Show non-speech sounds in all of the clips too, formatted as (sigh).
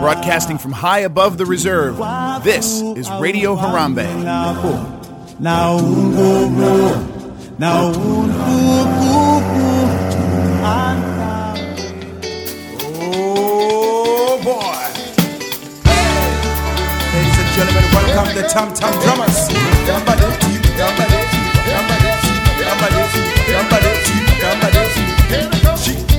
Broadcasting from high above the reserve, this is Radio Harambe. Oh gentlemen, welcome the Tam Tam Drummers. She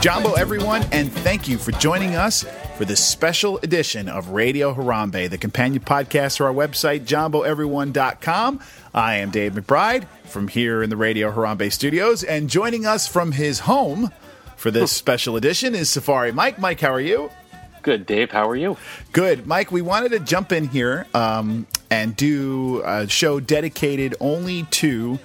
Jumbo, everyone, and thank you for joining us for this special edition of Radio Harambe, the companion podcast for our website, jumboeveryone.com. I am Dave McBride from here in the Radio Harambe studios, and joining us from his home for this special edition is Safari Mike. Mike, how are you? Good, Dave. How are you? Good. Mike, we wanted to jump in here um, and do a show dedicated only to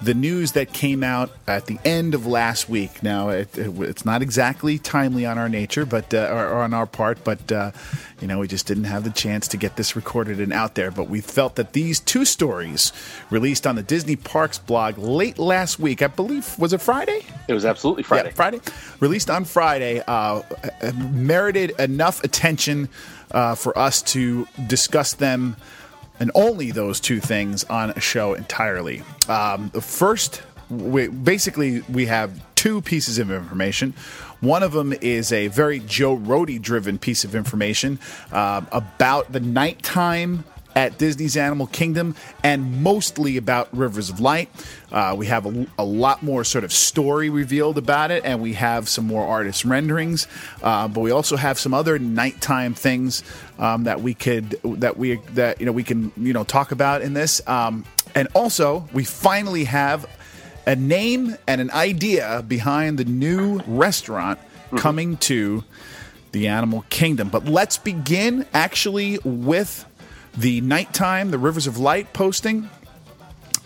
the news that came out at the end of last week. Now, it, it- it's not exactly timely on our nature, but uh, or, or on our part, but uh, you know, we just didn't have the chance to get this recorded and out there. But we felt that these two stories, released on the Disney Parks blog late last week, I believe, was it Friday? It was absolutely Friday. Yeah, Friday. Released on Friday, uh, uh, merited enough attention uh, for us to discuss them and only those two things on a show entirely. Um, the first, we, basically, we have two pieces of information. One of them is a very Joe Rohde driven piece of information uh, about the nighttime at Disney's Animal Kingdom and mostly about Rivers of Light. Uh, we have a, a lot more sort of story revealed about it, and we have some more artist renderings. Uh, but we also have some other nighttime things um, that we could that we that you know we can you know talk about in this. Um, and also, we finally have a name and an idea behind the new restaurant coming to the Animal Kingdom. But let's begin actually with the nighttime, the Rivers of Light posting,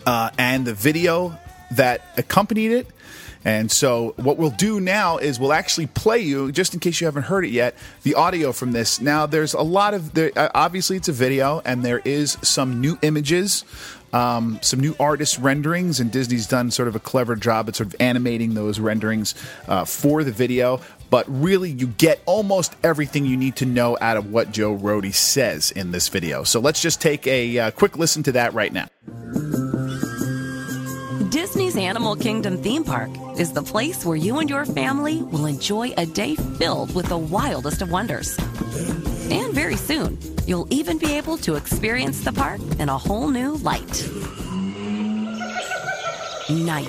uh, and the video that accompanied it. And so, what we'll do now is we'll actually play you, just in case you haven't heard it yet, the audio from this. Now, there's a lot of, there, obviously, it's a video, and there is some new images, um, some new artist renderings, and Disney's done sort of a clever job at sort of animating those renderings uh, for the video. But really, you get almost everything you need to know out of what Joe Rohde says in this video. So, let's just take a uh, quick listen to that right now. Disney's Animal Kingdom theme park is the place where you and your family will enjoy a day filled with the wildest of wonders. And very soon, you'll even be able to experience the park in a whole new light. Night.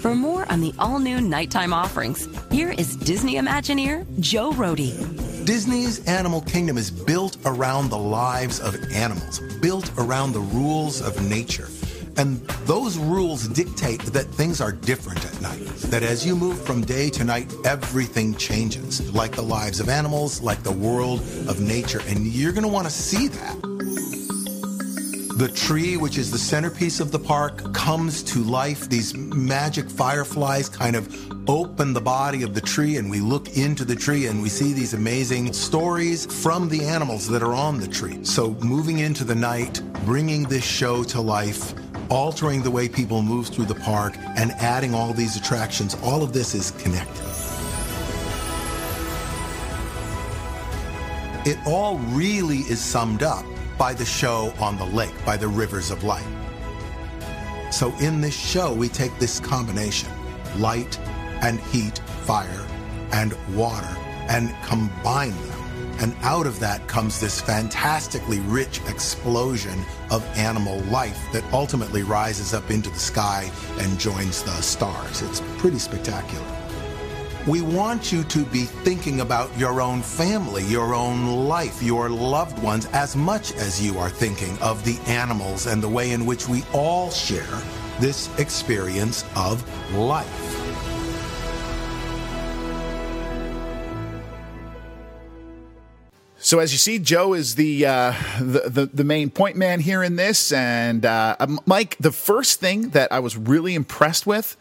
For more on the all new nighttime offerings, here is Disney Imagineer Joe Rohde. Disney's Animal Kingdom is built around the lives of animals, built around the rules of nature. And those rules dictate that things are different at night. That as you move from day to night, everything changes, like the lives of animals, like the world of nature. And you're going to want to see that. The tree, which is the centerpiece of the park, comes to life. These magic fireflies kind of open the body of the tree, and we look into the tree and we see these amazing stories from the animals that are on the tree. So, moving into the night, bringing this show to life, altering the way people move through the park, and adding all these attractions, all of this is connected. It all really is summed up by the show on the lake, by the rivers of light. So in this show, we take this combination light and heat, fire and water, and combine them. And out of that comes this fantastically rich explosion of animal life that ultimately rises up into the sky and joins the stars. It's pretty spectacular. We want you to be thinking about your own family, your own life, your loved ones, as much as you are thinking of the animals and the way in which we all share this experience of life. So as you see, Joe is the uh, the, the the main point man here in this, and uh, Mike. The first thing that I was really impressed with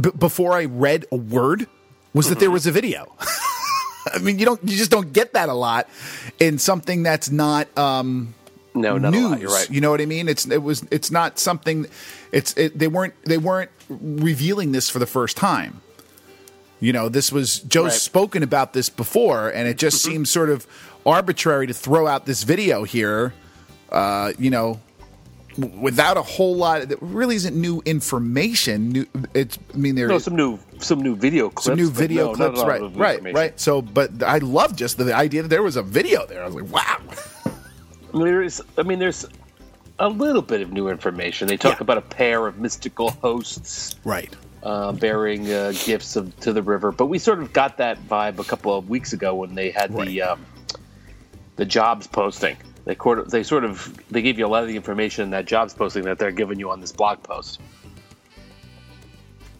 b- before I read a word was that there was a video. (laughs) I mean, you don't you just don't get that a lot in something that's not um, No, not news. You're right. You know what I mean? It's it was it's not something. It's it, they weren't they weren't revealing this for the first time. You know, this was Joe's Right. Mm-hmm. spoken about this before, and it just seems sort of arbitrary to throw out this video here. Uh, you know, w- without a whole lot. That really isn't new information. New, it's I mean there's No, some new some new video clips. some new video no, clips, right? Right, right. So, but I love just the idea that there was a video there. I was like, wow. (laughs) I mean, there's I mean there's a little bit of new information. They talk Yeah. about a pair of mystical hosts Right. uh, bearing uh, gifts of, to the river, but we sort of got that vibe a couple of weeks ago when they had the um, the jobs posting. They sort of, they sort of they gave you a lot of the information in that jobs posting that they're giving you on this blog post.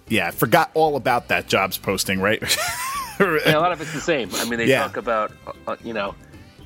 Yeah, I forgot all about that jobs posting. Right. And a lot of it's the same. I mean, they Yeah. talk about uh, you know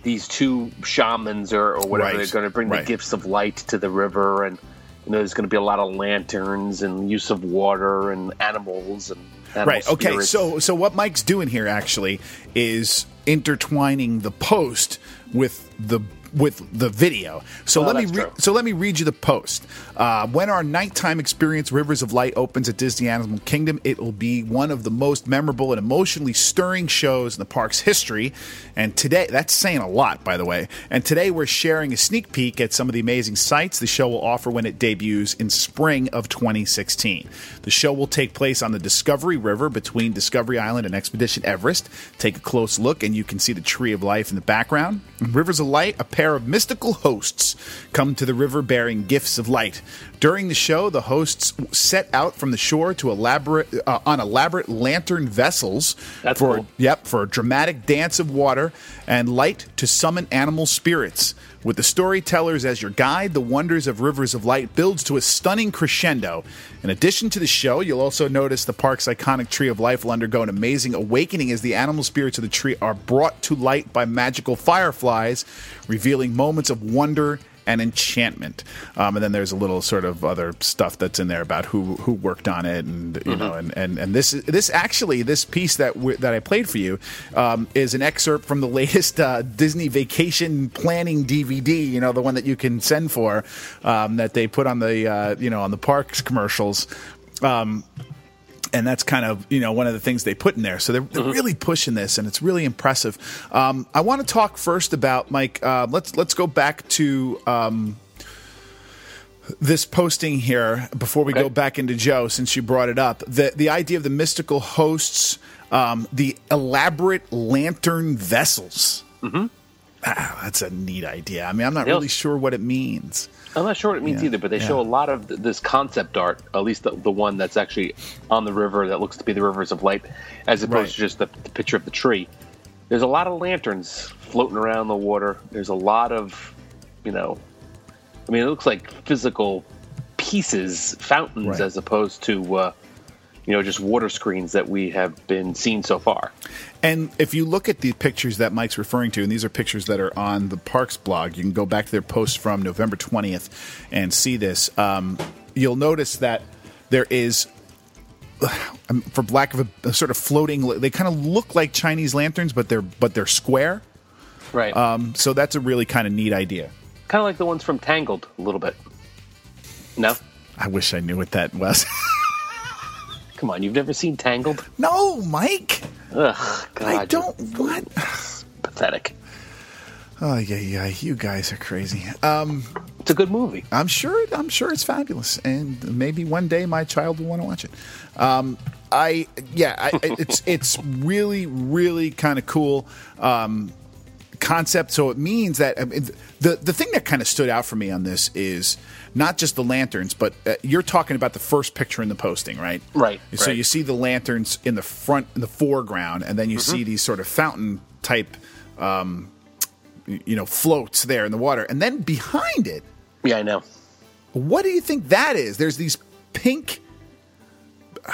these two shamans or, or whatever Right, they're going to bring right. the gifts of light to the river, and you know there's going to be a lot of lanterns and use of water and animals and animal right. Okay. So, so what Mike's doing here actually is intertwining the post with the with the video. So Oh, let me re- so let me read you the post. Uh, when our nighttime experience, Rivers of Light, opens at Disney Animal Kingdom, it will be one of the most memorable and emotionally stirring shows in the park's history. And today, that's saying a lot, by the way. And today, we're sharing a sneak peek at some of the amazing sights the show will offer when it debuts in spring of 2016. The show will take place on the Discovery River between Discovery Island and Expedition Everest. Take a close look, and you can see the Tree of Life in the background. Rivers of Light, a pair of mystical hosts come to the river bearing gifts of light. During the show, the hosts set out from the shore to elaborate uh, on elaborate lantern vessels That's for cool. yep for a dramatic dance of water and light to summon animal spirits. With the storytellers as your guide, the wonders of Rivers of Light builds to a stunning crescendo. In addition to the show, you'll also notice the park's iconic Tree of Life will undergo an amazing awakening as the animal spirits of the tree are brought to light by magical fireflies, revealing moments of wonder and enchantment. Um, and then there's a little sort of other stuff that's in there about who who worked on it, and you know, and, and and this this actually this piece that we, that I played for you um, is an excerpt from the latest uh, Disney Vacation Planning DVD. You know, the one that you can send for um, that they put on the uh, you know on the parks commercials. And that's kind of you know one of the things they put in there. So they're, they're really pushing this, and it's really impressive. Um, I want to talk first about Mike. Uh, let's let's go back to um, this posting here before we Okay. go back into Joe, since you brought it up. The the idea of the mystical hosts, um, the elaborate lantern vessels. Mm-hmm. Ah, that's a neat idea. I mean, I'm not really sure what it means. I'm not sure what it means Yeah, either, but they yeah. show a lot of th- this concept art, at least the, the one that's actually on the river that looks to be the rivers of light, as opposed Right. to just the, the picture of the tree. There's a lot of lanterns floating around the water. There's a lot of, you know, I mean, it looks like physical pieces, fountains, Right. as opposed to, uh, you know, just water screens that we have been seen so far. And if you look at the pictures that Mike's referring to, and these are pictures that are on the Parks blog, you can go back to their post from November 20th and see this. Um, you'll notice that there is, um, for lack of a, a sort of floating, they kind of look like Chinese lanterns, but they're but they're square. Right. Um, so that's a really kind of neat idea. kind of like the ones from Tangled, a little bit. No? I wish I knew what that was. (laughs) Come on, you've never seen Tangled? no, Mike, Ugh, God. I don't. What? Pathetic. Oh yeah, yeah. You guys are crazy. Um, It's a good movie. I'm sure. I'm sure it's fabulous, and maybe one day my child will want to watch it. Um, I yeah, I, it's it's really really kind of cool um, concept. So it means that I mean, the the thing that kind of stood out for me on this is not just the lanterns, but uh, you're talking about the first picture in the posting, right? Right, So right. you see the lanterns in the front, in the foreground, and then you see these sort of fountain type. Um, you know, floats there in the water, and then behind it, Yeah, I know. what do you think that is? There's these pink. (sighs)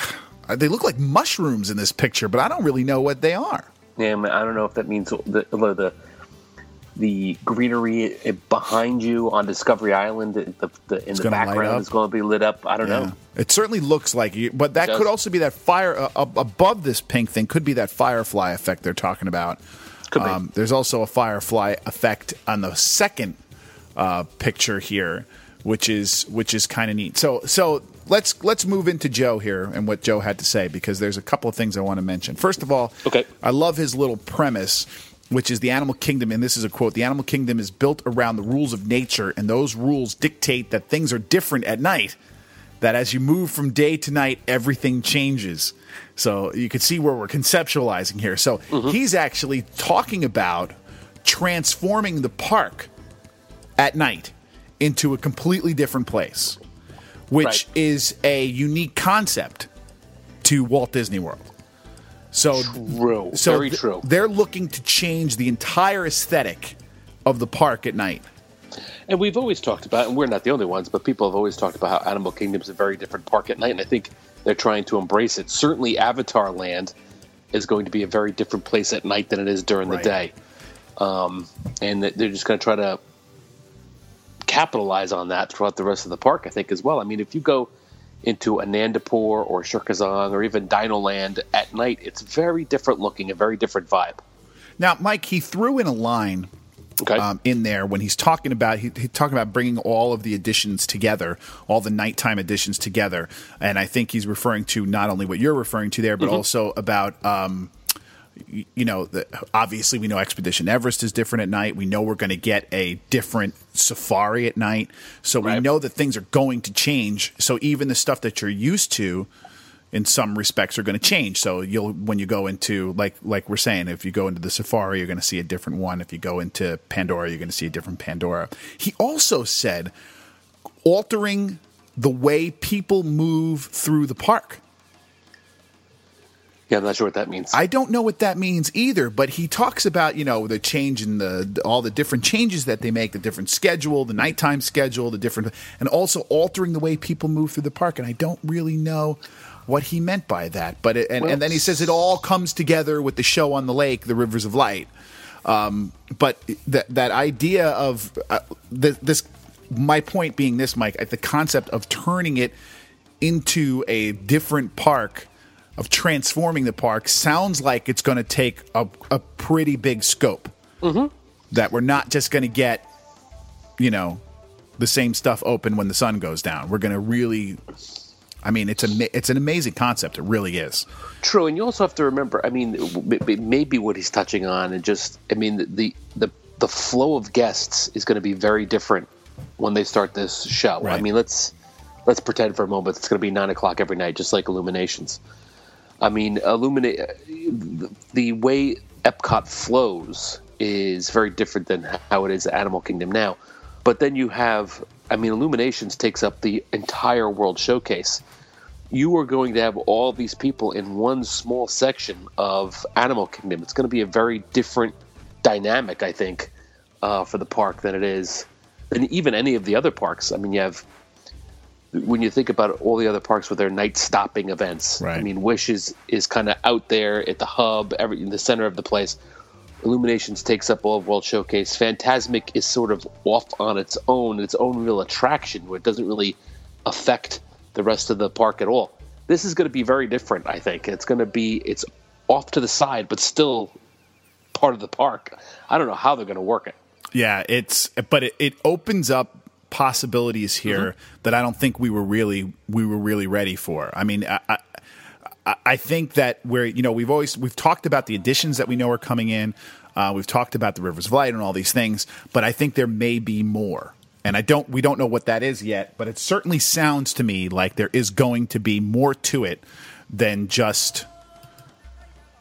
They look like mushrooms in this picture, but I don't really know what they are. Yeah, I I don't know if that means the the, the greenery behind you on Discovery Island, the, the, in the background is going to be lit up. I don't Yeah. know. It certainly looks like you, but that could also be that fire uh, above this pink thing. Could be that firefly effect they're talking about. Could be. Um, there's also a firefly effect on the second uh, picture here, which is which is kind of neat. So so let's let's move into Joe here and what Joe had to say because there's a couple of things I want to mention. First of all, Okay. I love his little premise, which is the animal kingdom, and this is a quote: "The animal kingdom is built around the rules of nature, and those rules dictate that things are different at night. That as you move from day to night, everything changes." So you can see where we're conceptualizing here. So mm-hmm. he's actually talking about transforming the park at night into a completely different place, which Right. is a unique concept to Walt Disney World. So True. so Very th- true. They're looking to change the entire aesthetic of the park at night. And we've always talked about, and we're not the only ones, but people have always talked about how Animal Kingdom is a very different park at night, and I think they're trying to embrace it. Certainly, Avatar Land is going to be a very different place at night than it is during Right. the day, um, and they're just going to try to capitalize on that throughout the rest of the park. I think as well. I mean, if you go into Anandapur or Serka Zong or even Dinoland at night, it's very different looking, a very different vibe. Now, Mike, he threw in a line Okay. um, in there when he's talking about he, he's talking about bringing all of the additions together, all the nighttime additions together, and I think he's referring to not only what you're referring to there, but also about. Um, you know, the, obviously we know Expedition Everest is different at night. We know we're going to get a different safari at night. So we Right. know that things are going to change. So even the stuff that you're used to, in some respects, are going to change. So you'll when you go into like like we're saying, if you go into the safari, you're going to see a different one. If you go into Pandora, you're going to see a different Pandora. He also said altering the way people move through the park. Yeah, I'm not sure what that means. I don't know what that means either, but he talks about, you know, the change in the all the different changes that they make, the different schedule, the nighttime schedule, the different and also altering the way people move through the park and I don't really know what he meant by that. But it, and, and then he says it all comes together with the show on the lake, The Rivers of Light. Um, but that that idea of uh, th- this my point being this Mike, the concept of turning it into a different park of transforming the park sounds like it's going to take a, a pretty big scope. Mm-hmm. That we're not just going to get, you know, the same stuff open when the sun goes down. We're going to really, I mean, it's a it's an amazing concept. It really is. True, and you also have to remember. I mean, maybe what he's touching on, and just, I mean, the the the flow of guests is going to be very different when they start this show. I mean, let's let's pretend for a moment it's going to be nine o'clock every night, just like Illuminations. I mean, illuminate the, way Epcot flows is very different than how it is at Animal Kingdom now. But then you have, I mean, Illuminations takes up the entire World Showcase you are going to have all these people in one small section of Animal Kingdom. It's going to be a very different dynamic, I think, uh, for the park than it is than even any of the other parks. I mean, you have when you think about all the other parks with their night stopping events. Right. I mean, Wish is is kind of out there at the hub, every in the center of the place. Illuminations takes up all of World Showcase. Fantasmic is sort of off on its own, its own real attraction, where it doesn't really affect the rest of the park at all. This is going to be very different, I think. It's going to be it's off to the side, but still part of the park. I don't know how they're going to work it. Yeah, it's but it, it opens up possibilities here that I don't think we were really we were really ready for. I mean, I, I, I- I think that we're you know we've always we've talked about the additions that we know are coming in. Uh, we've talked about the Rivers of Light and all these things, but I think there may be more. And I don't we don't know what that is yet, but it certainly sounds to me like there is going to be more to it than just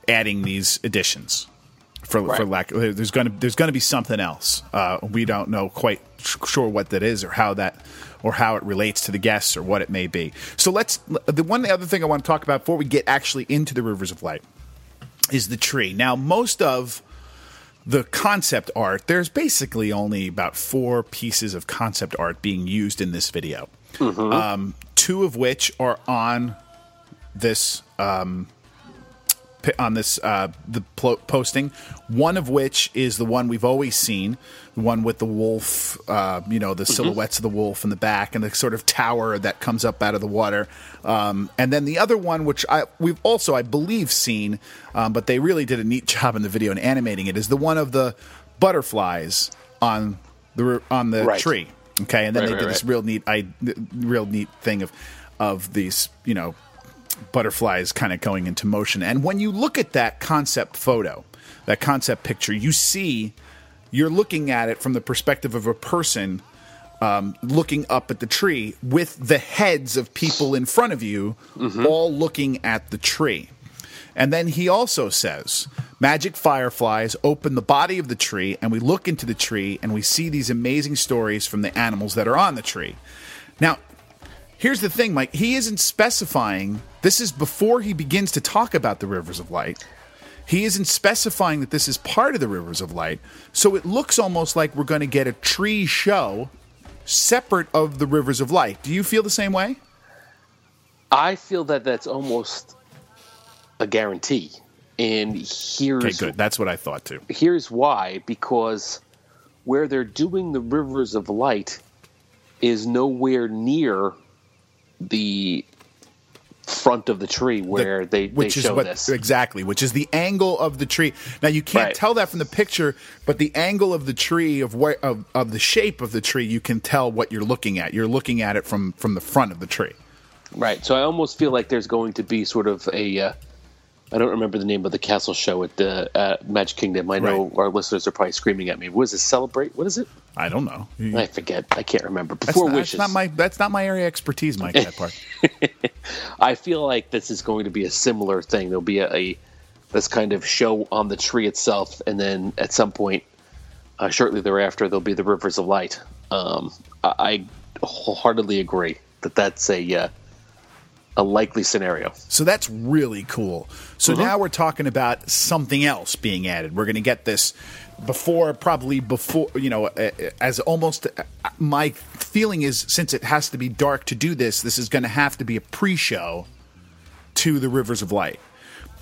adding these additions for for Right. lack there's to there's going to be something else. Uh, we don't know quite sh- sure what that is or how that or how it relates to the guests or what it may be. So let's the one other thing i want to talk about before we get actually into the rivers of light is the tree. Now most of the concept art there's basically only about four pieces of concept art being used in this video. Um, two of which are on this um, on this uh, the plo- posting. One of which is the one we've always seen, the one with the wolf. Uh, you know, the silhouettes of the wolf in the back and the sort of tower that comes up out of the water. Um, and then the other one, which I we've also I believe seen, um, but they really did a neat (laughs) job in the video in animating it, is the one of the butterflies on the on the Right. tree. Okay, and then Right, they right, did this real neat, I real neat thing of of these, you know, butterflies kind of going into motion. And when you look at that concept photo, that concept picture, you see you're looking at it from the perspective of a person um, looking up at the tree with the heads of people in front of you all looking at the tree. And then he also says, Magic fireflies open the body of the tree, and we look into the tree and we see these amazing stories from the animals that are on the tree. Now, here's the thing, Mike. He isn't specifying, this is before he begins to talk about the rivers of light. He isn't specifying that this is part of the rivers of light. So it looks almost like we're going to get a tree show separate of the rivers of light. Do you feel the same way? I feel that that's almost a guarantee. And here's Okay, good. That's what I thought too. here's why because where they're doing the rivers of light is nowhere near the front of the tree where they, they which is show what this. exactly which is the angle of the tree now you can't Right. tell that from the picture but the angle of the tree of where of, of the shape of the tree you can tell what you're looking at you're looking at it from from the front of the tree Right. So I almost feel like there's going to be sort of a. Uh, I don't remember the name of the castle show at the uh, Magic Kingdom. I know Right. our listeners are probably screaming at me. What is it? Celebrate? What is it? i don't know I forget. I can't remember. that's, Before not, that's Wishes. not my that's not my area of expertise mike that part (laughs) I feel like this is going to be a similar thing. There'll be a, a this kind of show on the tree itself, and then at some point, uh, shortly thereafter, there'll be the rivers of light. Um, I, I wholeheartedly agree that that's a uh, a likely scenario. So that's really cool. So Mm-hmm. now we're talking about something else being added. We're going to get this before, probably before, you know, as almost uh, my feeling is since it has to be dark to do this, this is going to have to be a pre show to the Rivers of Light.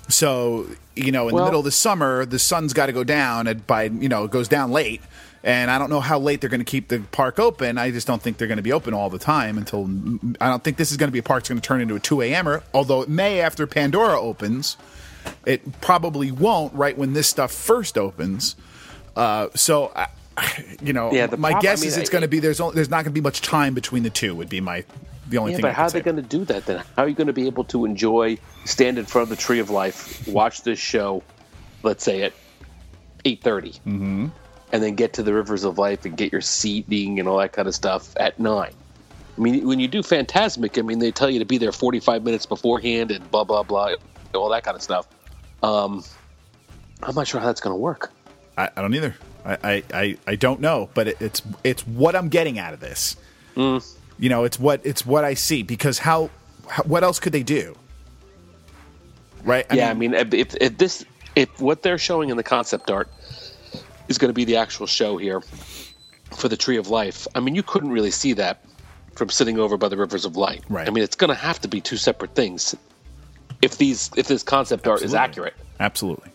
So, you know, in Well- the middle of the summer, the sun's got to go down by, you know, it goes down late. And I don't know how late they're going to keep the park open. I just don't think they're going to be open all the time until. I don't think this is going to be a park that's going to turn into a 2 a.m.er, although it may after Pandora opens. It probably won't right when this stuff first opens. Uh, so, I, you know, Yeah, my prob- guess I mean, is it's going to be there's only, there's not going to be much time between the two. Would be my the only Yeah, thing. but how are they going to do that then? How are you going to be able to enjoy, stand in front of the Tree of Life, watch this show, let's say at eight mm-hmm. And then get to the Rivers of Life and get your seating and all that kind of stuff at nine? I mean, when you do Fantasmic, I mean, they tell you to be there forty-five minutes beforehand and blah blah blah, all that kind of stuff. Um, I'm not sure how that's going to work. I, I don't either. I, I, I, I don't know, but it, it's it's what I'm getting out of this. Mm. You know, it's what it's what I see because how, how what else could they do? Right? yeah, I mean, if, if this, if what they're showing in the concept art is going to be the actual show here for the Tree of Life, I mean, you couldn't really see that from sitting over by the Rivers of Light. Right. I mean, it's going to have to be two separate things if these if this concept art is accurate. absolutely.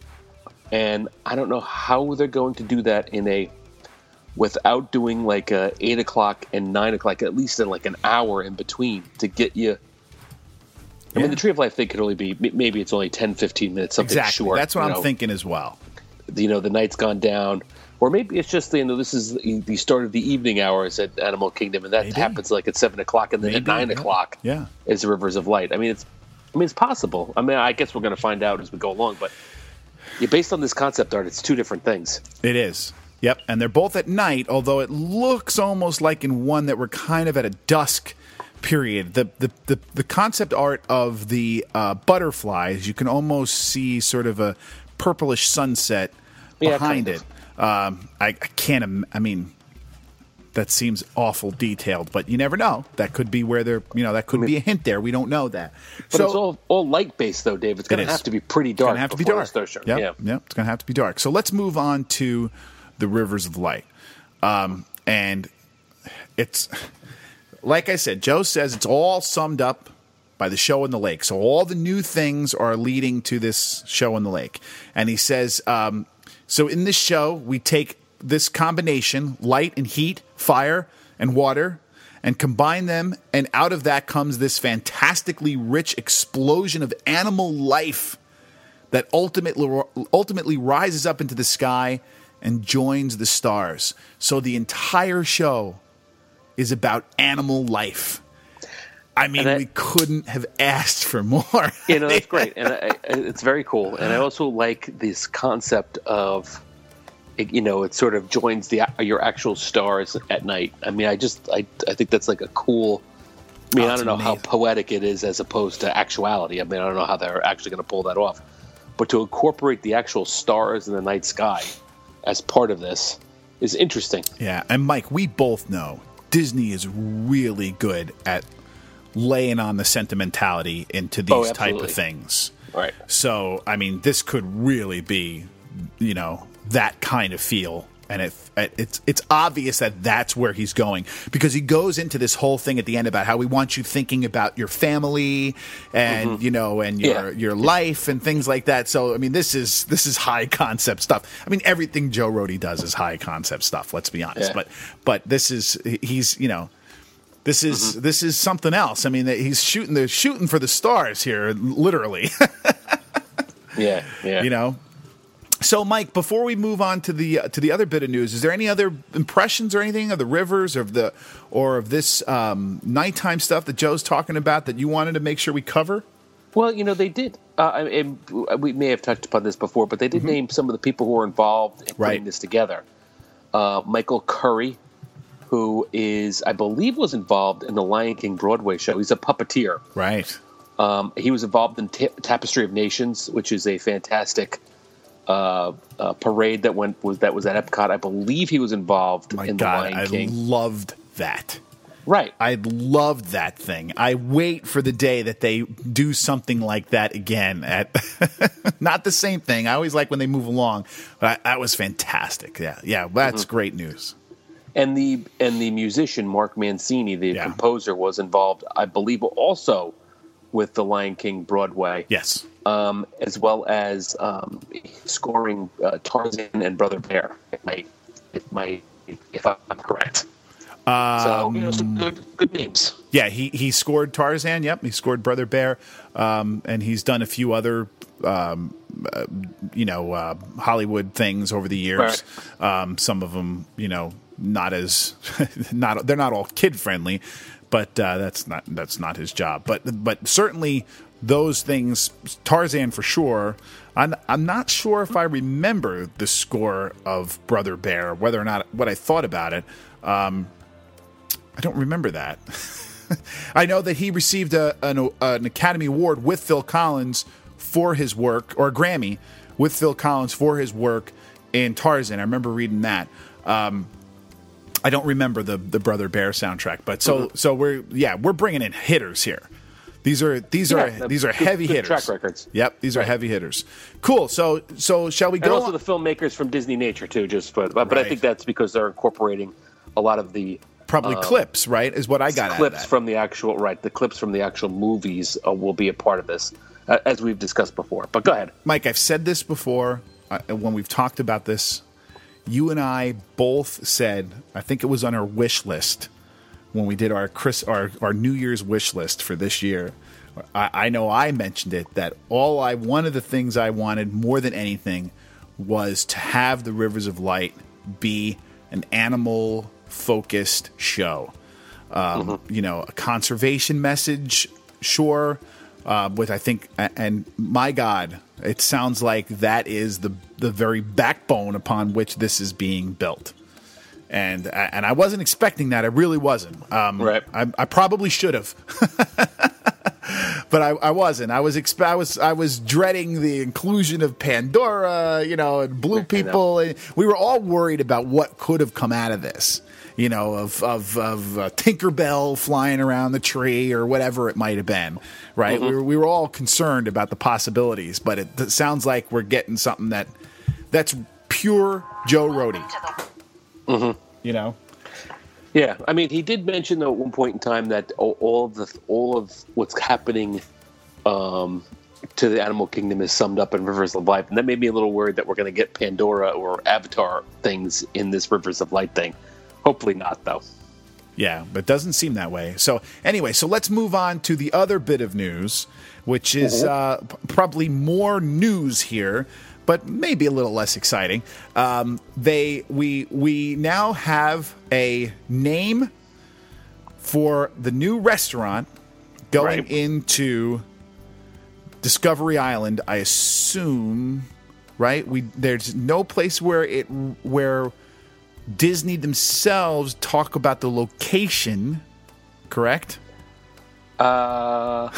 And I don't know how they're going to do that in a without doing like a eight o'clock and nine o'clock, at least in like an hour in between to get you. I Yeah. mean, the Tree of Life thing could only be maybe it's only 10, 15 minutes, something Exactly. short. That's what I'm know. thinking as well. You know, the night's gone down, or maybe it's just you know this is the start of the evening hours at Animal Kingdom, and that Maybe. happens like at seven o'clock, and then at nine yeah. o'clock Yeah. is the Rivers of Light. I mean, it's I mean it's possible. I mean, I guess we're going to find out as we go along, but yeah, based on this concept art, it's two different things. It is. Yep, and they're both at night, although it looks almost like in one that we're kind of at a dusk period. The the the, the concept art of the uh, butterflies, you can almost see sort of a purplish sunset Yeah, behind it. Um, I, I can't. Im- I mean, that seems awful detailed, but you never know. That could be where they're. You know, that could be a hint there. We don't know that. But it's all all light based though, Dave. It's going It to have to be pretty It's dark. gonna have to be dark. Yep, Yeah. yep, it's gonna have to be dark. So let's move on to the rivers of light. Um, and it's like I said, Joe says it's all summed up by the show in the lake. So all the new things are leading to this show in the lake. And he says, um, so in this show, we take this combination, light and heat, fire and water, and combine them, and out of that comes this fantastically rich explosion of animal life that ultimately ultimately rises up into the sky and joins the stars. So the entire show is about animal life. I mean, I- we couldn't have asked for more. (laughs) you know that's (laughs) great. And I, it's very cool. And i also like this concept of you know it sort of joins the your actual stars at night. I mean i just i, I think that's like a cool i mean Oh, i don't know how poetic it is as opposed to actuality. I mean i don't know how they're actually going to pull that off. But to incorporate the actual stars in the night sky as part of this is interesting. Yeah, and Mike, we both know Disney is really good at laying on the sentimentality into these Oh, type of things. right So, I mean, this could really be, you know, that kind of feel, and it, it's it's obvious that that's where he's going because he goes into this whole thing at the end about how we want you thinking about your family and you know and your Mm-hmm. Yeah. your life and things like that. So, I mean, this is this is high concept stuff. I mean, everything Joe Rohde does is high concept stuff. Let's be honest, Yeah. but but this is he's you know. This is Mm-hmm. this is something else. I mean, he's shooting the shooting for the stars here, literally. (laughs) yeah yeah you know. So, Mike, before we move on to the uh, to the other bit of news, is there any other impressions or anything of the rivers or of the or of this um, nighttime stuff that Joe's talking about that you wanted to make sure we cover? Well, you know, they did. Uh, we may have touched upon this before, but they did name some of the people who were involved in putting Mm-hmm. Right. this together. Uh, Michael Curry, who is, I believe, was involved in the Lion King Broadway show. He's a puppeteer. Right. Um, he was involved in Ta- Tapestry of Nations, which is a fantastic uh, uh, parade that went was that was at Epcot. I believe he was involved My in God, the Lion I King. loved that. right. I loved that thing. I wait for the day that they do something like that again. At (laughs) not the same thing. I always like when they move along, but I, that was fantastic. Yeah, yeah, that's Mm-hmm. great news. And the and the musician Mark Mancina, the Yeah. composer, was involved, I believe, also with the Lion King Broadway, Yes. um, as well as um, scoring uh, Tarzan and Brother Bear. If my, if my, if I'm correct. so you know, some good good names. Yeah, he he scored Tarzan. Yep, he scored Brother Bear, um, and he's done a few other, um, uh, you know, uh, Hollywood things over the years. Um, some of them, you know, not as (laughs) not they're not all kid friendly, but uh, that's not that's not his job. But but certainly those things, Tarzan for sure. I'm I'm not sure if I remember the score of Brother Bear, whether or not what I thought about it. Um, I don't remember that. (laughs) I know that he received a, an, an Academy Award with Phil Collins for his work, or a Grammy with Phil Collins for his work in Tarzan. I remember reading that. Um, I don't remember the the Brother Bear soundtrack, but so Mm-hmm. so we're yeah we're bringing in hitters here. These are these are Yeah, these are good- heavy good hitters. track records. Yep, these are heavy hitters. Cool. So so shall we And go? also the filmmakers from Disney Nature too. Just but but, but I think that's because they're incorporating a lot of the Probably clips, right? Is what I got clips from the actual right. The clips from the actual movies uh, will be a part of this, uh, as we've discussed before. But go ahead. Mike, I've said this before uh, when we've talked about this. You and I both said, I think it was on our wish list when we did our Chris our, our New Year's wish list for this year. I, I know I mentioned it that all I one of the things I wanted more than anything was to have the Rivers of Light be an animal focused show. Um, You know, a conservation message, sure, uh, with I think, and my God, it sounds like that is the the very backbone upon which this is being built. And and I wasn't expecting that. I really wasn't. Um, Right. I, I probably should have, (laughs) but I, I wasn't. I was exp- I was I was dreading the inclusion of Pandora, you know, and blue people. And we were all worried about what could have come out of this. You know, of of of uh, Tinkerbell flying around the tree or whatever it might have been, right? We, were, we were all concerned about the possibilities, but it, it sounds like we're getting something that that's pure Joe Rohde. You know, Yeah, I mean, he did mention though at one point in time that all, all of the all of what's happening um, to the animal kingdom is summed up in Rivers of Light, and that made me a little worried that we're going to get Pandora or Avatar things in this Rivers of Light thing. Hopefully not, though. Yeah, but doesn't seem that way. So anyway, so let's move on to the other bit of news, which is uh, probably more news here, but maybe a little less exciting. Um, they we we now have a name for the new restaurant going Right. into Discovery Island. I assume, right? We there's no place where it where Disney themselves talk about the location, correct? Uh,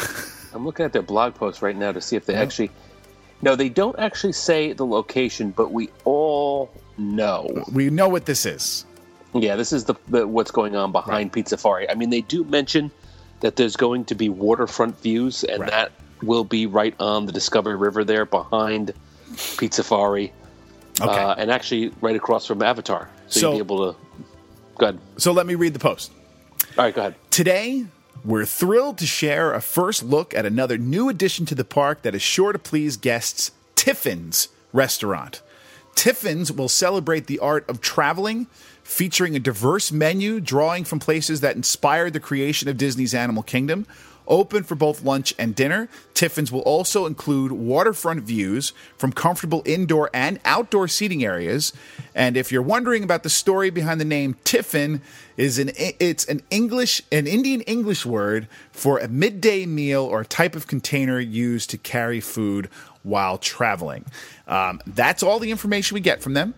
I'm looking at their blog post right now to see if they actually. No, they don't actually say the location, but we all know. We know what this is. Yeah, this is the, the what's going on behind Pizza Safari. I mean, they do mention that there's going to be waterfront views, and Right. that will be right on the Discovery River there behind Pizza Safari, Okay. uh, and actually right across from Avatar. So, So- you'll be able to. Go ahead. so let me read the post. All right, go ahead. Today, we're thrilled to share a first look at another new addition to the park that is sure to please guests Tiffin's Restaurant. Tiffin's will celebrate the art of traveling, featuring a diverse menu drawing from places that inspired the creation of Disney's Animal Kingdom. Open for both lunch and dinner, Tiffin's will also include waterfront views from comfortable indoor and outdoor seating areas. And if you're wondering about the story behind the name Tiffin, is an it's an English an Indian English word for a midday meal or a type of container used to carry food while traveling. Um, that's all the information we get from them.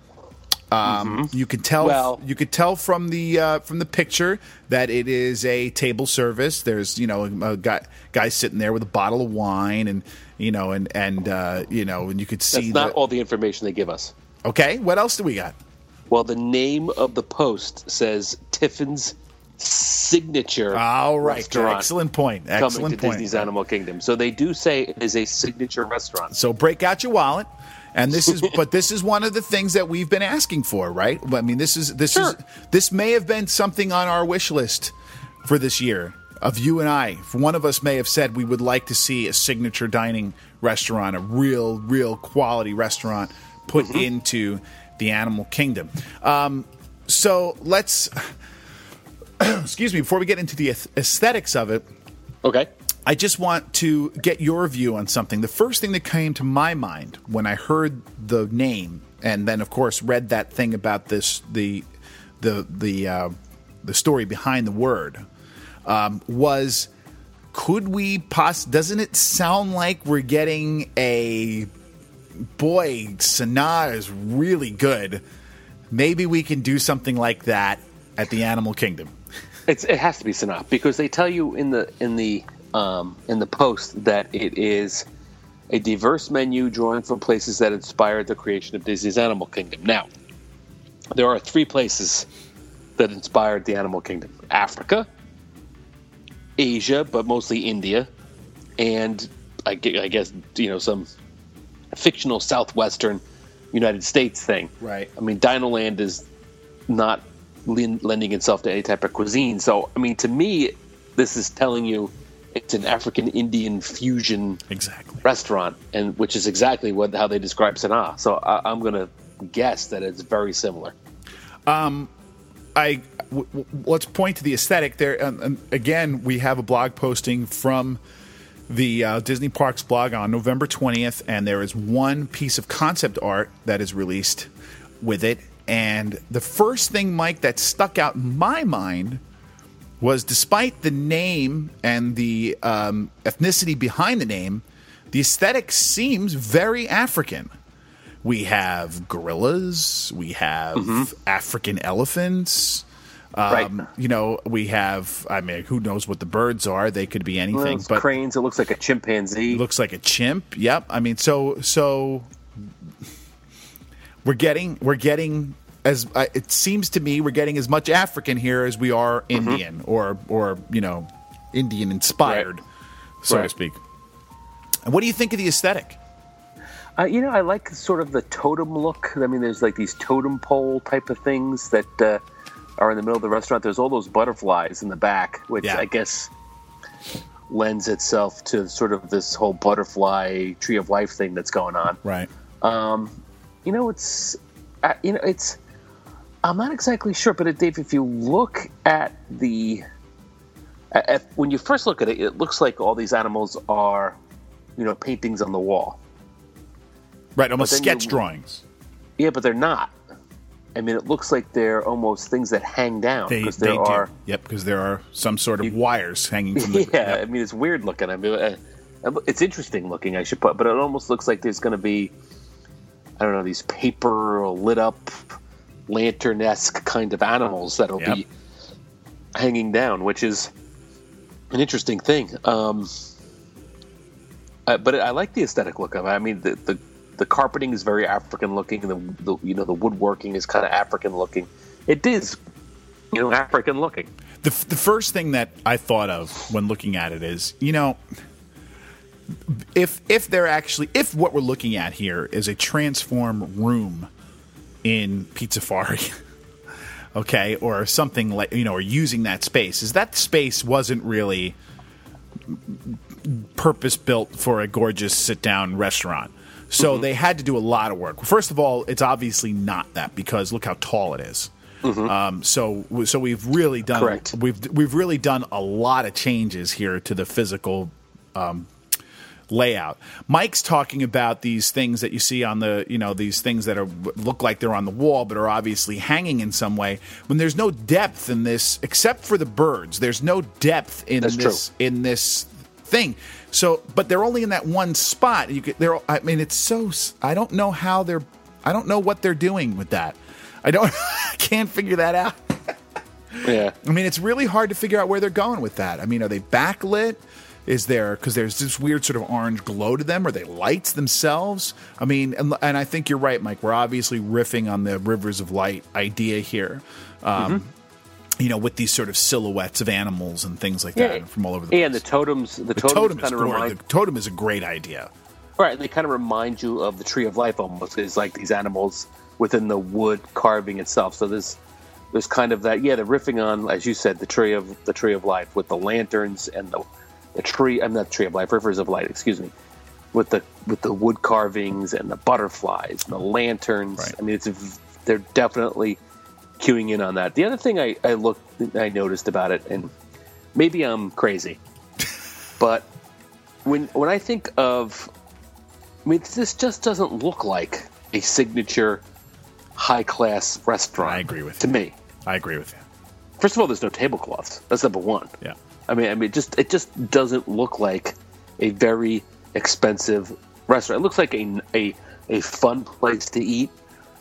Um, You could tell. Well- you could tell from the uh, from the picture that it is a table service. There's you know a guy guy sitting there with a bottle of wine and you know and and uh, you know and you could see. That's not the- all the information they give us. okay, what else do we got? Well, the name of the post says Tiffin's signature. All right, restaurant excellent point. Coming Excellent to point. Disney's Animal Kingdom. So they do say it is a signature restaurant. So break out your wallet. And this is, (laughs) but this is one of the things that we've been asking for, right? I mean, this is this is this may have been something on our wish list for this year. Of you and I, one of us may have said we would like to see a signature dining restaurant, a real, real quality restaurant put into the animal kingdom. Um, so let's, (clears throat) excuse me, before we get into the aesthetics of it, Okay. I just want to get your view on something. The first thing that came to my mind when I heard the name, and then of course read that thing about this the the the uh, the story behind the word, um, was could we poss? Doesn't it sound like we're getting a boy? Sanaa is really good. Maybe we can do something like that at the Animal Kingdom. It's, it has to be Sanaa because they tell you in the in the um, in the post that it is a diverse menu drawing from places that inspired the creation of Disney's Animal Kingdom. Now, there are three places that inspired the Animal Kingdom: Africa, Asia, but mostly India, and I, I guess you know some fictional southwestern United States thing. Right. I mean, Dinoland is not lending itself to any type of cuisine. So, I mean, to me, this is telling you it's an African Indian fusion Exactly. restaurant, and which is exactly what how they describe Sanaa. So, I, I'm going to guess that it's very similar. Um, I w- w- let's point to the aesthetic there. And, um, again, we have a blog posting from the uh, Disney Parks blog on November 20th, and there is one piece of concept art that is released with it. And the first thing, Mike, that stuck out in my mind was despite the name and the um, ethnicity behind the name, the aesthetic seems very African. We have gorillas, we have African elephants. Um, Right. You know, we have, I mean, who knows what the birds are? They could be anything, Those but cranes. It looks like a chimpanzee. looks like a chimp. Yep. I mean, so so we're getting we're getting as uh, it seems to me we're getting as much African here as we are Mm-hmm. Indian or or you know Indian inspired, so to speak. And what do you think of the aesthetic? Uh, you know, I like sort of the totem look. I mean, there's like these totem pole type of things that uh, are in the middle of the restaurant. There's all those butterflies in the back, which Yeah. I guess lends itself to sort of this whole butterfly tree of life thing that's going on. Right. You know, it's uh, you know, it's I'm not exactly sure, but uh, Dave, if you look at the at, when you first look at it, it looks like all these animals are, you know, paintings on the wall. Right. Almost sketch you- drawings. Yeah, but they're not. I mean, it looks like they're almost things that hang down They, because they there are. do. Yep, because there are some sort of wires hanging from (laughs) the. Yeah, I mean, it's weird looking. I mean, uh, it's interesting looking. I should put, but it almost looks like there's going to be, I don't know, these paper lit up lantern esque kind of animals that'll Yep. be hanging down, which is an interesting thing. Um, uh, but I like the aesthetic look of it. I mean, the, the the carpeting is very African looking. The, the you know the woodworking is kind of African looking. It is, you know, African looking. The, f- the first thing that I thought of when looking at it is, you know, if if they're actually if what we're looking at here is a transform room in Pizzafari, (laughs) okay, or something like you know, or using that space, is that space wasn't really purpose built for a gorgeous sit down restaurant. So they had to do a lot of work. First of all, it's obviously not that because look how tall it is. Um, so so we've really done Correct. we've we've really done a lot of changes here to the physical um, layout. Mike's talking about these things that you see on the, you know, these things that are look like they're on the wall but are obviously hanging in some way. When there's no depth in this, except for the birds, there's no depth in That's this in this thing. So, but they're only in that one spot. You could, they're, I mean, it's so. I don't know how they're. I don't know what they're doing with that. I don't. (laughs) I can't figure that out. Yeah. I mean, it's really hard to figure out where they're going with that. I mean, are they backlit? Is there because there's this weird sort of orange glow to them? Are they lights themselves? I mean, and, and I think you're right, Mike. We're obviously riffing on the rivers of light idea here. Um, You know, with these sort of silhouettes of animals and things like that from all over the Yeah, and place. the totems. The, the totems, totem kind of remind. the totem is a great idea. Right, they kind of remind you of the tree of life almost. It's like these animals within the wood carving itself. So there's there's kind of that. Yeah, they're riffing on, as you said, the tree of the tree of life with the lanterns and the the tree. I'm not tree of life, rivers of light. Excuse me. With the with the wood carvings and the butterflies and the lanterns. Right. I mean, it's they're definitely queuing in on that. The other thing I, I looked, I noticed about it, and maybe I'm crazy, (laughs) but when when I think of, I mean, this just doesn't look like a signature high class restaurant. I agree with to you. me. I agree with you. First of all, there's no tablecloths. That's number one. Yeah. I mean, I mean, it just it just doesn't look like a very expensive restaurant. It looks like a a, a fun place to eat,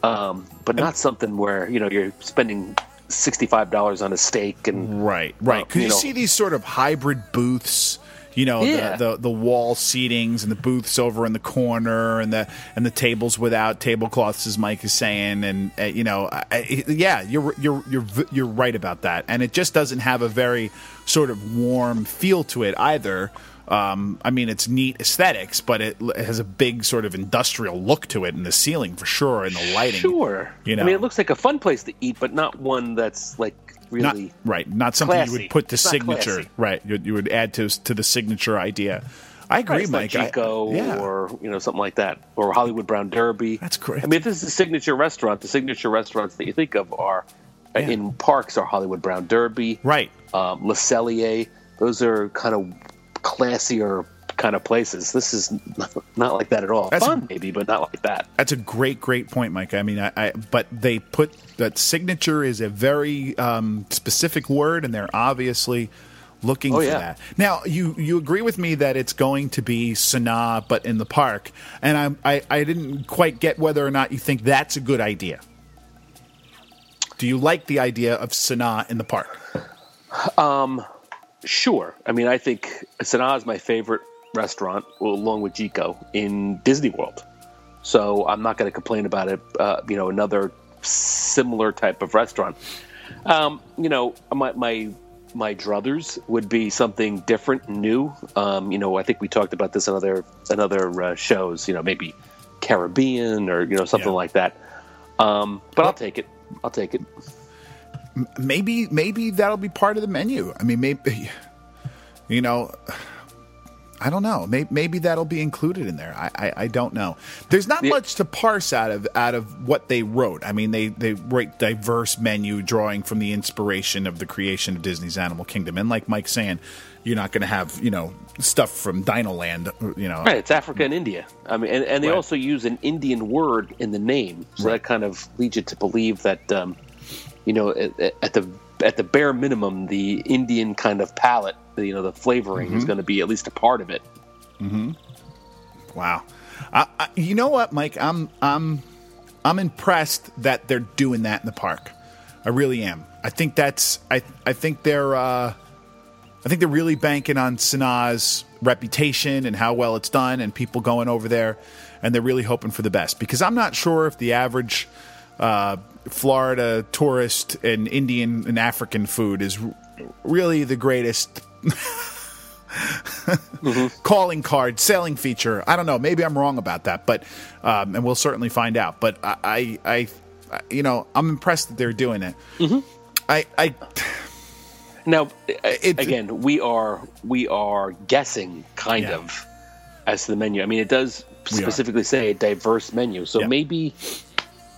um, but not something where you know you're spending sixty five dollars on a steak and Right, right. Uh, you you, know- see these sort of hybrid booths. You know Yeah. the, the the wall seatings and the booths over in the corner and the and the tables without tablecloths, as Mike is saying, and uh, you know, I, I- yeah, you're you're you're you're right about that, and it just doesn't have a very sort of warm feel to it either. Um, I mean, it's neat aesthetics, but it l- has a big sort of industrial look to it in the ceiling for sure, and the lighting. Sure. You know. I mean, it looks like a fun place to eat, but not one that's like not right, not something you would put to It's signature. Right, you, you would add to to the signature idea. I agree, Right, Mike. not I- yeah. or you know something like that, or Hollywood Brown Derby. That's correct. I mean, if this is a signature restaurant, the signature restaurants that you think of are uh, Yeah. in parks are Hollywood Brown Derby, right. um, Le Cellier. Those are kind of classier kind of places. This is (laughs) not like that at all. That's- Fun maybe, but not like that. That's a great, great point, Mike. I mean, I, I but they put that signature is a very um, specific word, and they're obviously looking Oh, for yeah. that. Now, you you agree with me that it's going to be Sanaa, but in the park, and I'm, I I didn't quite get whether or not you think that's a good idea. Do you like the idea of Sanaa in the park? Um, Sure. I mean, I think Sanaa is my favorite restaurant, along with Jiko, in Disney World. So I'm not going to complain about it. Uh, you know, another similar type of restaurant. Um, you know, my my my druthers would be something different, new. Um, you know, I think we talked about this in other in other uh, shows. You know, maybe Caribbean or you know something Yeah. like that. Um, but I'll take it. I'll take it. maybe maybe that'll be part of the menu. I mean, maybe you know, I don't know. Maybe, maybe that'll be included in there. I, I, I don't know. There's not The- much to parse out of out of what they wrote. I mean, they they write diverse menu drawing from the inspiration of the creation of Disney's Animal Kingdom, and like Mike's saying, you're not going to have you know stuff from Dino Land. You know, Right, it's Africa and India. I mean, and, and they Right. also use an Indian word in the name, so that kind of leads you to believe that, um, you know, at, at the at the bare minimum, the Indian kind of palate, you know, the flavoring Mm-hmm. is going to be at least a part of it. Wow. I, I, you know what, Mike? I'm I'm I'm impressed that they're doing that in the park. I really am. I think that's I I think they're uh, I think they're really banking on Sanaa's reputation and how well it's done and people going over there and they're really hoping for the best because I'm not sure if the average uh, Florida tourist and Indian and African food is r- really the greatest (laughs) calling card selling feature. I don't know. Maybe I'm wrong about that, but um, and we'll certainly find out. But I, I, I, you know, I'm impressed that they're doing it. I, I, Now, It- again, we are we are guessing kind Yeah. of as to the menu. I mean, it does specifically say a diverse menu, so Yeah. maybe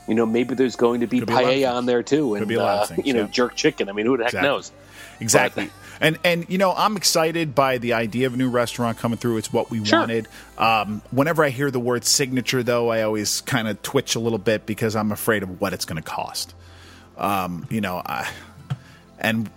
you know maybe there's going to be Could be a lot of paella on there too, and be a lot of uh, things, you know yeah. jerk chicken. I mean, who the heck Exactly. knows? exactly. But- And and you know, I'm excited by the idea of a new restaurant coming through. It's what we Sure. wanted. Um, whenever I hear the word signature, though, I always kind of twitch a little bit because I'm afraid of what it's going to cost. Um, you know, I, and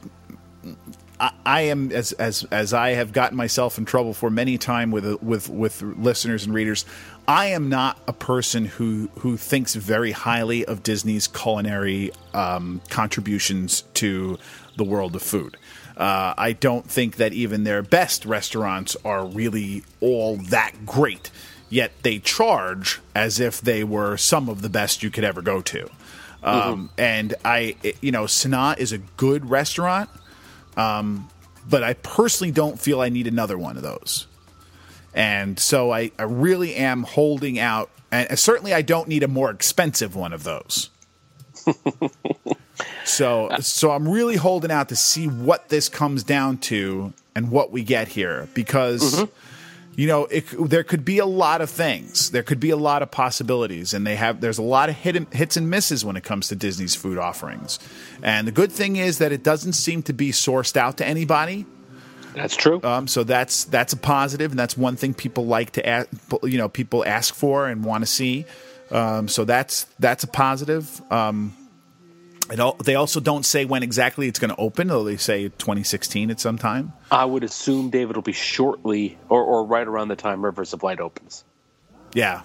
I, I am as as as I have gotten myself in trouble for many time with with with listeners and readers. I am not a person who who thinks very highly of Disney's culinary um, contributions to the world of food. Uh, I don't think that even their best restaurants are really all that great. Yet they charge as if they were some of the best you could ever go to. Um, And I, you know, Sanaa is a good restaurant but I personally don't feel I need another one of those. And so I, I really am holding out, and certainly I don't need a more expensive one of those. (laughs) so so I'm really holding out to see what this comes down to and what we get here because you know it, there could be a lot of things there could be a lot of possibilities and they have there's a lot of hit and, hits and misses when it comes to disney's food offerings and the good thing is that it doesn't seem to be sourced out to anybody That's true. um, so that's that's a positive, and that's one thing people like to ask, you know people ask for and want to see. Um, so that's that's a positive. Um, it al- they also don't say when exactly it's going to open, though they say 2016 at some time. I would assume David will be shortly or, or right around the time Rivers of Light opens. Yeah,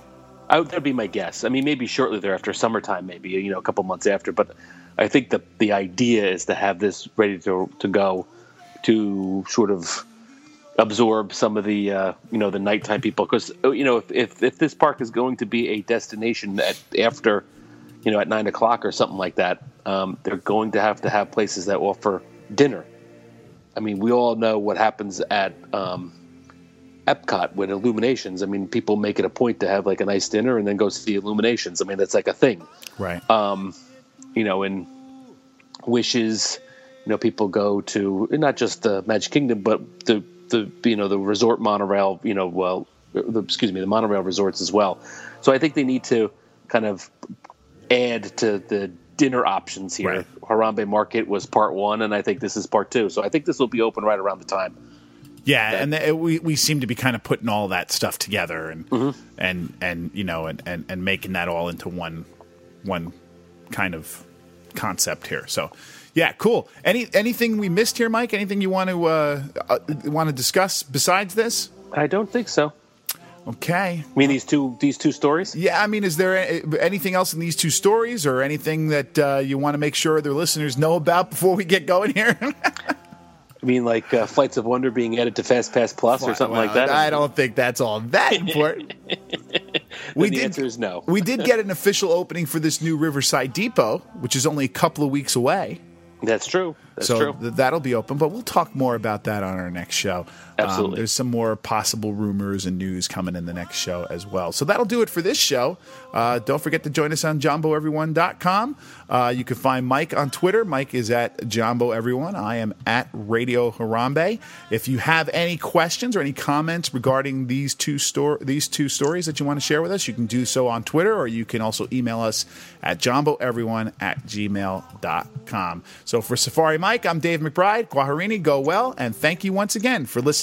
I that'd be my guess. I mean, maybe shortly thereafter, summertime, maybe you know, a couple months after. But I think the the idea is to have this ready to to go to sort of absorb some of the uh, you know the nighttime people because you know if, if if this park is going to be a destination at after you know at nine o'clock or something like that, um, they're going to have to have places that offer dinner. I mean, we all know what happens at um, Epcot with Illuminations. I mean, people make it a point to have like a nice dinner and then go see Illuminations. I mean, that's like a thing right. you know, in Wishes, you know, people go to not just the Magic Kingdom, but the the you know the resort monorail, you know, well, the, excuse me, the monorail resorts as well. So I think they need to kind of add to the dinner options here. Right. Harambe Market was part one, and I think this is part two. So I think this will be open right around the time. Yeah, and the, we we seem to be kind of putting all that stuff together and and and you know and, and and making that all into one one kind of concept here. So yeah, cool. Any anything we missed here, Mike? Anything you want to uh, uh, want to discuss besides this? I don't think so. Okay. I mean, these two these two stories. Yeah, I mean, is there anything else in these two stories, or anything that uh, you want to make sure their listeners know about before we get going here? (laughs) I mean, like uh, Flights of Wonder being added to Fast Pass Plus or something like that. I don't think that's all that (laughs) important. Then the answer is no. we did get an official opening for this new Riverside Depot, which is only a couple of weeks away. That's true. That's so true. th- that'll be open, but we'll talk more about that on our next show. Um, Absolutely. there's some more possible rumors and news coming in the next show as well. So that'll do it for this show. Uh, don't forget to join us on jumboeveryone.com. Uh, you can find Mike on Twitter. Mike is at Jumbo Everyone. I am at Radio Harambe. If you have any questions or any comments regarding these two sto- these two stories that you want to share with us, you can do so on Twitter or you can also email us at jumboeveryone at gmail.com. So for Safari Mike, I'm Dave McBride. Kwaherini, go well, and thank you once again for listening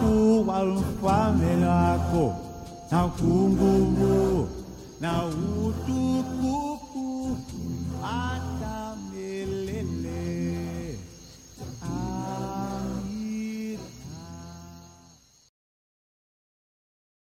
kunguvu na utukufu hata